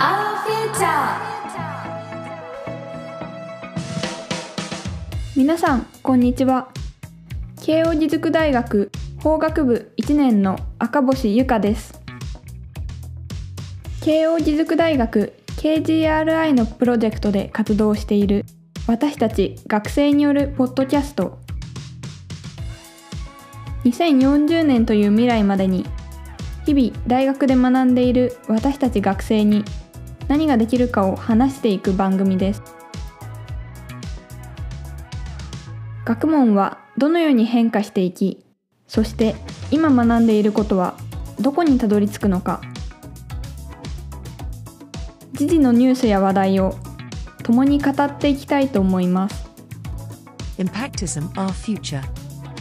Our Future 皆さんこんにちは。慶應義塾大学法学部1年の赤星由香です。慶應義塾大学 KGRI のプロジェクトで活動している私たち学生によるポッドキャスト。2040年という未来までに日々大学で学んでいる私たち学生に何ができるかを話していく番組です学問はどのように変化していきそして今学んでいることはどこにたどり着くのか時事のニュースや話題を共に語っていきたいと思います Impactism Our Future.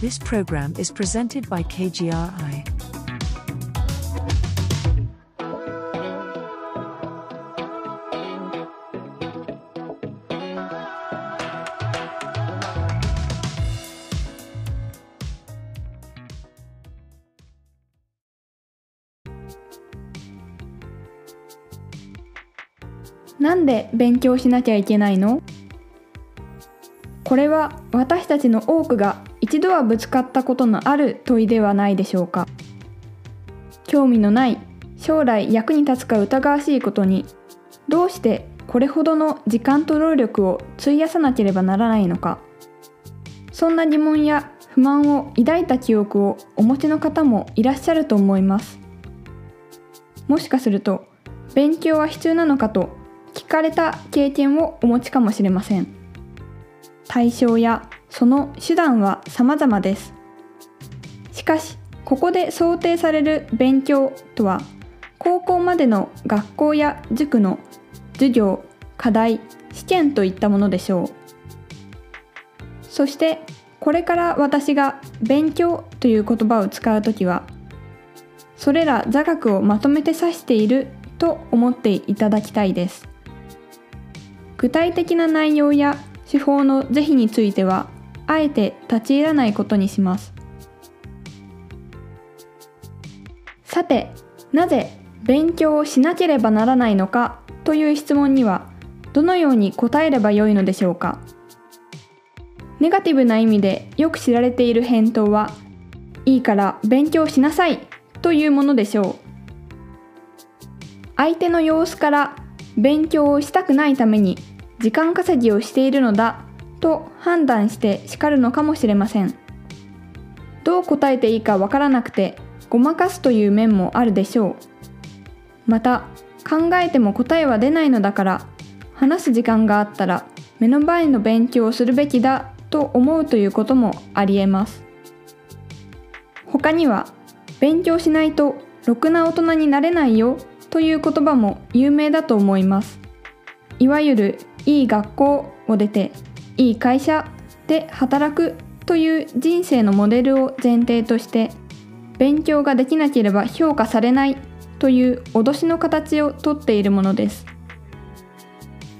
This program is presented by KGRI. なんで勉強しなきゃいけないの？これは私たちの多くが一度はぶつかったことのある問いではないでしょうか。興味のない将来役に立つか疑わしいことにどうしてこれほどの時間と労力を費やさなければならないのか。そんな疑問や不満を抱いた記憶をお持ちの方もいらっしゃると思います。もしかすると勉強は必要なのかと聞かれた経験をお持ちかもしれません。対象やその手段は様々です。しかしここで想定される勉強とは高校までの学校や塾の授業課題試験といったものでしょう。そしてこれから私が勉強という言葉を使うときはそれら座学をまとめて指していると思っていただきたいです。具体的な内容や手法の是非についてはあえて立ち入らないことにします。さてなぜ勉強をしなければならないのかという質問にはどのように答えればよいのでしょうか。ネガティブな意味でよく知られている返答はいいから勉強しなさいというものでしょう。相手の様子から勉強をしたくないために時間稼ぎをしているのだと判断して叱るのかもしれません。どう答えていいかわからなくてごまかすという面もあるでしょう。また考えても答えは出ないのだから話す時間があったら目の前の勉強をするべきだと思うということもありえます。他には勉強しないとろくな大人になれないよという言葉も有名だと思います。いわゆるいい学校を出ていい会社で働くという人生のモデルを前提として勉強ができなければ評価されないという脅しの形をとっているものです。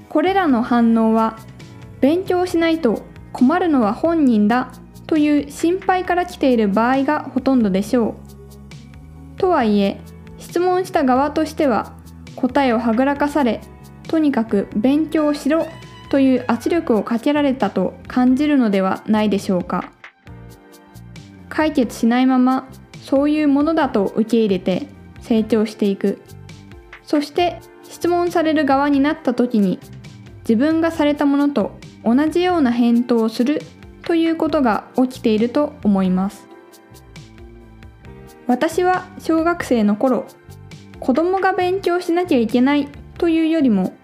これらの反応は勉強しないと困るのは本人だという心配から来ている場合がほとんどでしょう。とはいえ質問した側としては答えをはぐらかされとにかく勉強しろという圧力をかけられたと感じるのではないでしょうか。解決しないままそういうものだと受け入れて成長していく。そして質問される側になった時に自分がされたものと同じような返答をするということが起きていると思います。私は小学生の頃子供が勉強しなきゃいけないというよりも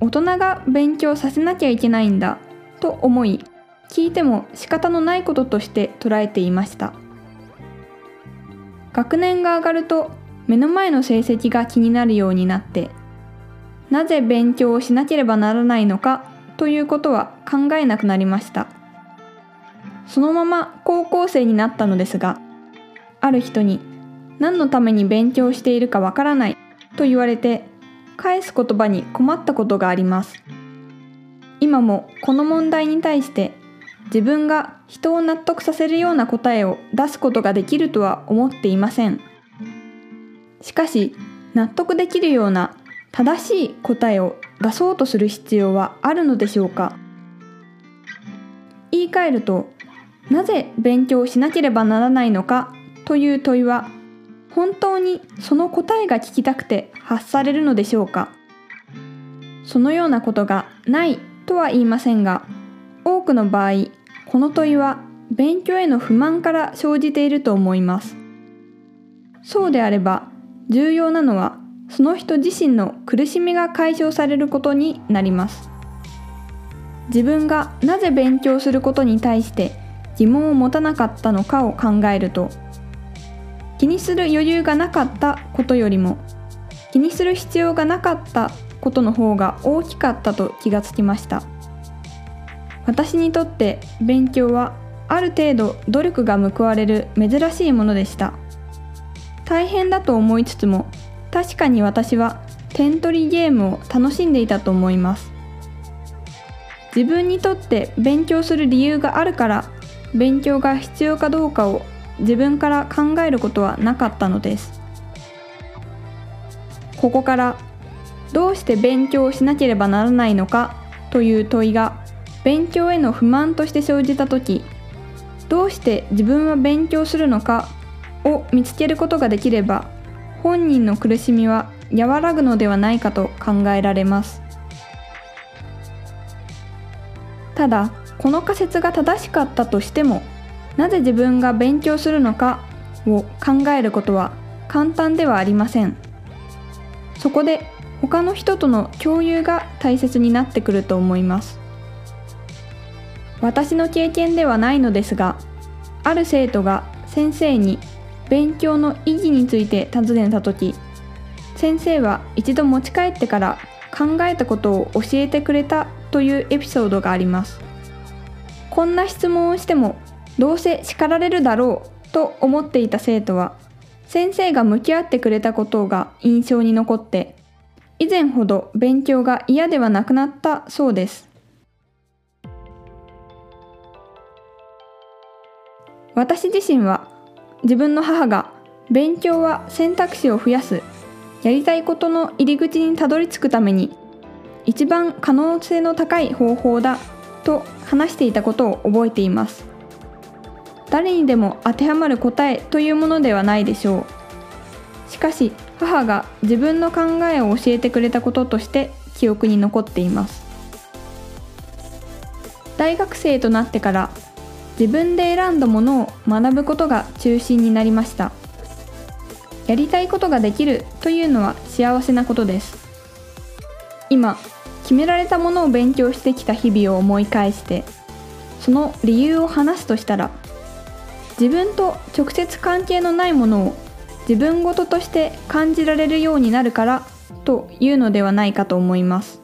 大人が勉強させなきゃいけないんだと思い聞いても仕方のないこととして捉えていました。学年が上がると目の前の成績が気になるようになってなぜ勉強をしなければならないのかということは考えなくなりました。そのまま高校生になったのですがある人に何のために勉強しているかわからないと言われて返す言葉に困ったことがあります。今もこの問題に対して自分が人を納得させるような答えを出すことができるとは思っていません。しかし納得できるような正しい答えを出そうとする必要はあるのでしょうか。言い換えるとなぜ勉強しなければならないのかという問いは本当にその答えが聞きたくて発されるのでしょうか？そのようなことがないとは言いませんが多くの場合この問いは勉強への不満から生じていると思います。そうであれば重要なのはその人自身の苦しみが解消されることになります。自分がなぜ勉強することに対して疑問を持たなかったのかを考えると気にする余裕がなかったことよりも気にする必要がなかったことの方が大きかったと気がつきました。私にとって勉強はある程度努力が報われる珍しいものでした。大変だと思いつつも確かに私は点取りゲームを楽しんでいたと思います。自分にとって勉強する理由があるから勉強が必要かどうかを自分から考えることはなかったのです。ここからどうして勉強をしなければならないのかという問いが勉強への不満として生じた時どうして自分は勉強するのかを見つけることができれば本人の苦しみは和らぐのではないかと考えられます。ただこの仮説が正しかったとしてもなぜ自分が勉強するのかを考えることは簡単ではありません。そこで他の人との共有が大切になってくると思います。私の経験ではないのですがある生徒が先生に勉強の意義について尋ねた時先生は一度持ち帰ってから考えたことを教えてくれたというエピソードがあります。こんな質問をしてもどうせ叱られるだろうと思っていた生徒は先生が向き合ってくれたことが印象に残って以前ほど勉強が嫌ではなくなったそうです。私自身は自分の母が勉強は選択肢を増やすやりたいことの入り口にたどり着くために一番可能性の高い方法だと話していたことを覚えています。誰にでも当てはまる答えというものではないでしょう。しかし母が自分の考えを教えてくれたこととして記憶に残っています。大学生となってから自分で選んだものを学ぶことが中心になりました。やりたいことができるというのは幸せなことです。今決められたものを勉強してきた日々を思い返してその理由を話すとしたら自分と直接関係のないものを自分ごととして感じられるようになるからというのではないかと思います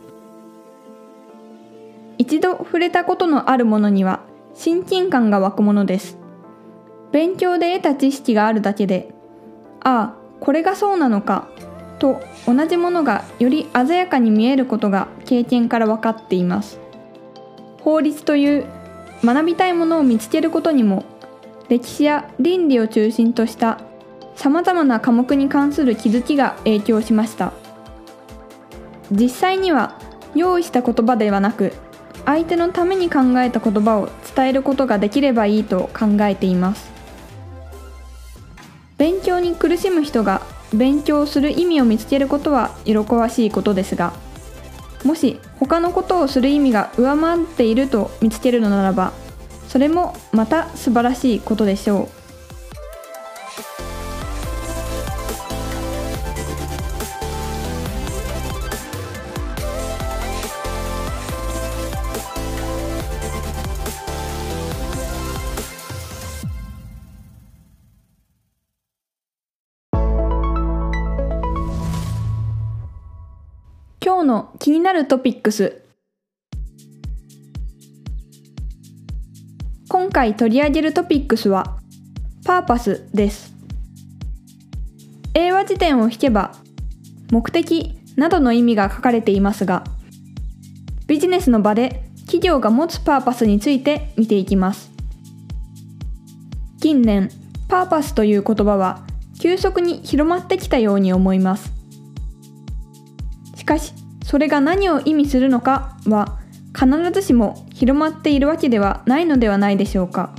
一度触れたことのあるものには親近感が湧くものです。勉強で得た知識があるだけで、ああ、これがそうなのか、と同じものがより鮮やかに見えることが経験から分かっています。法律という学びたいものを見つけることにも、歴史や倫理を中心とした様々な科目に関する気づきが影響しました。実際には用意した言葉ではなく相手のために考えた言葉を伝えることができればいいと考えています勉強に苦しむ人が勉強する意味を見つけることは喜ばしいことですがもし他のことをする意味が上回っていると見つけるのならばそれもまた素晴らしいことでしょう。今日の気になるトピックス今回取り上げるトピックスはパーパスです。英和辞典を引けば目的などの意味が書かれていますがビジネスの場で企業が持つパーパスについて見ていきます。近年パーパスという言葉は急速に広まってきたように思います。しかしそれが何を意味するのかは必ずしも広まっているわけではないのではないでしょうか。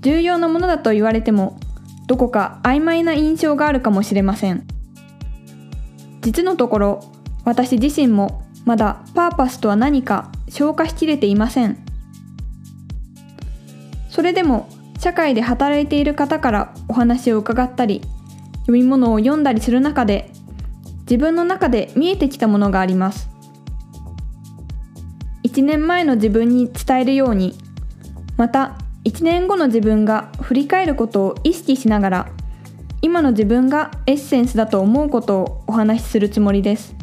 重要なものだと言われてもどこか曖昧な印象があるかもしれません。実のところ私自身もまだパーパスとは何か消化しきれていません。それでも社会で働いている方からお話を伺ったり読み物を読んだりする中で自分の中で見えてきたものがあります。1年前の自分に伝えるようにまた1年後の自分が振り返ることを意識しながら今の自分がエッセンスだと思うことをお話しするつもりです。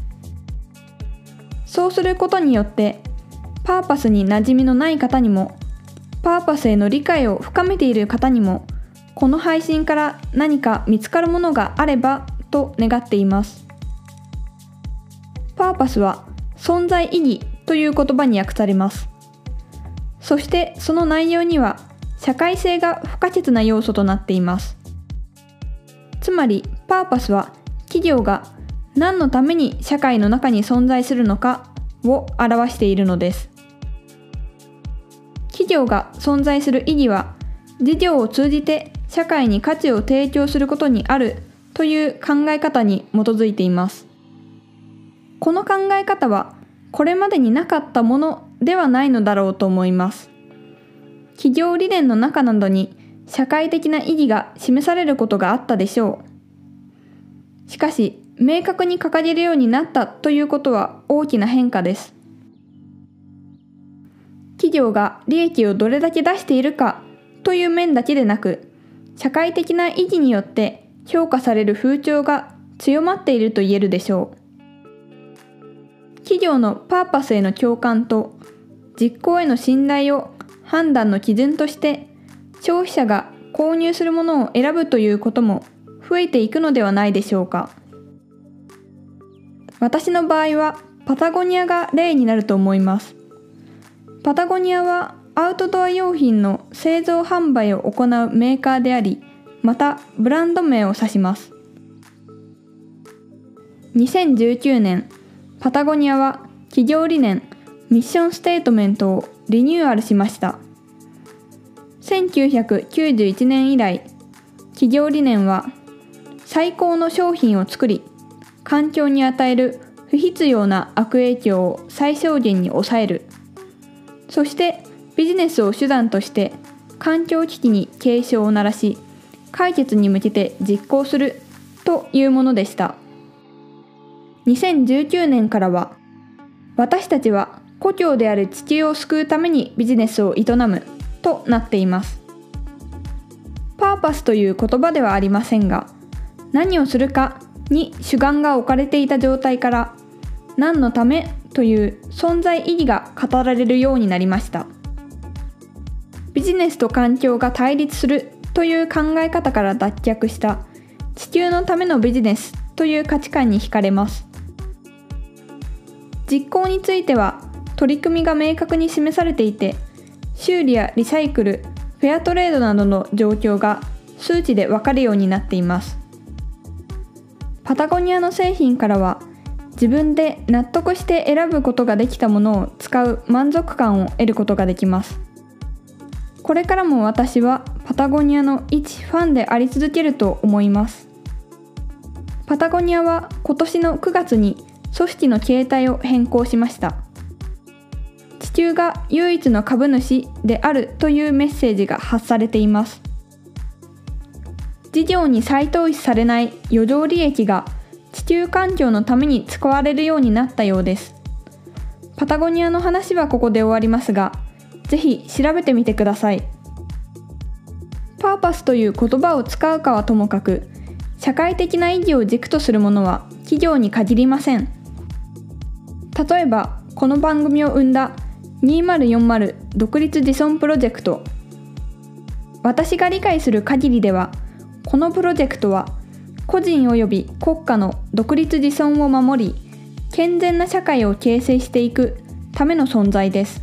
そうすることによってパーパスに馴染みのない方にもパーパスへの理解を深めている方にもこの配信から何か見つかるものがあればと願っています。パーパスは存在意義という言葉に訳されます。そしてその内容には社会性が不可欠な要素となっています。つまりパーパスは企業が何のために社会の中に存在するのかを表しているのです。企業が存在する意義は事業を通じて社会に価値を提供することにあるという考え方に基づいています。この考え方はこれまでになかったものではないのだろうと思います。企業理念の中などに社会的な意義が示されることがあったでしょう。しかし明確に掲げるようになったということは大きな変化です。企業が利益をどれだけ出しているかという面だけでなく社会的な意義によって評価される風潮が強まっていると言えるでしょう。企業のパーパスへの共感と実行への信頼を判断の基準として消費者が購入するものを選ぶということも増えていくのではないでしょうか。私の場合はパタゴニアが例になると思います。パタゴニアはアウトドア用品の製造販売を行うメーカーでありまたブランド名を指します。2019年パタゴニアは企業理念ミッションステートメントをリニューアルしました。1991年以来企業理念は最高の商品を作り環境に与える不必要な悪影響を最小限に抑える。そしてビジネスを手段として環境危機に警鐘を鳴らし解決に向けて実行するというものでした。2019年からは私たちは故郷である地球を救うためにビジネスを営むとなっています。パーパスという言葉ではありませんが何をするかに主眼が置かれていた状態から何のためという存在意義が語られるようになりました。ビジネスと環境が対立するという考え方から脱却した地球のためのビジネスという価値観に惹かれます。実行については取り組みが明確に示されていて修理やリサイクルフェアトレードなどの状況が数値で分かるようになっています。パタゴニアの製品からは自分で納得して選ぶことができたものを使う満足感を得ることができます。これからも私はパタゴニアの一ファンであり続けると思います。パタゴニアは今年の9月に組織の形態を変更しました。地球が唯一の株主であるというメッセージが発されています。事業に再投資されない余剰利益が地球環境のために使われるようになったようです。パタゴニアの話はここで終わりますがぜひ調べてみてください。パーパスという言葉を使うかはともかく社会的な意義を軸とするものは企業に限りません。例えばこの番組を生んだ2040独立自尊プロジェクト。私が理解する限りではこのプロジェクトは個人及び国家の独立自尊を守り健全な社会を形成していくための存在です。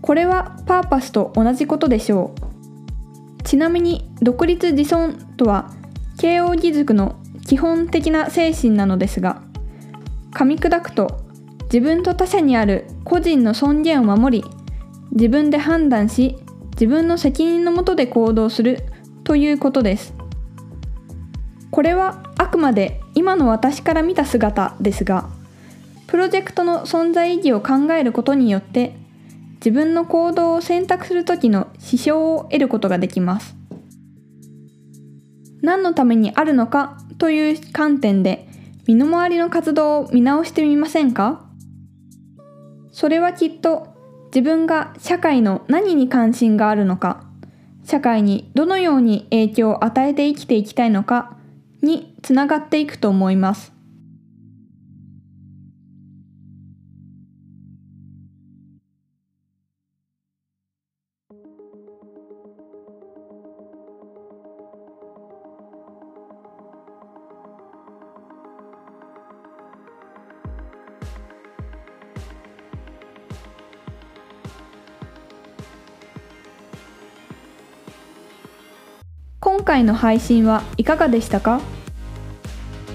これはパーパスと同じことでしょう。ちなみに独立自尊とは慶應義塾の基本的な精神なのですが噛み砕くと自分と他者にある個人の尊厳を守り自分で判断し自分の責任のもとで行動するということです。これはあくまで今の私から見た姿ですがプロジェクトの存在意義を考えることによって自分の行動を選択する時の支障を得ることができます。何のためにあるのかという観点で身の回りの活動を見直してみませんか？それはきっと自分が社会の何に関心があるのか社会にどのように影響を与えて生きていきたいのかにつながっていくと思います。回の配信はいかがでしたか？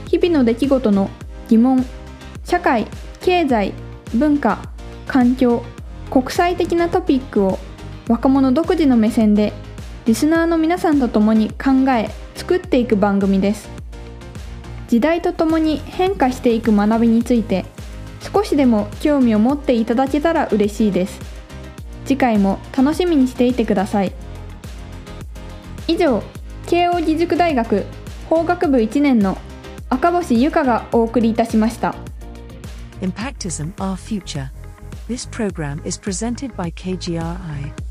日々の出来事の疑問社会経済文化環境国際的なトピックを若者独自の目線でリスナーの皆さんと共に考え作っていく番組です。時代とともに変化していく学びについて少しでも興味を持っていただけたら嬉しいです。次回も楽しみにしていてください。以上慶應義塾大学法学部1年の赤星由香がお送りいたしました Impactism Our Future. This program is presented by KGRI.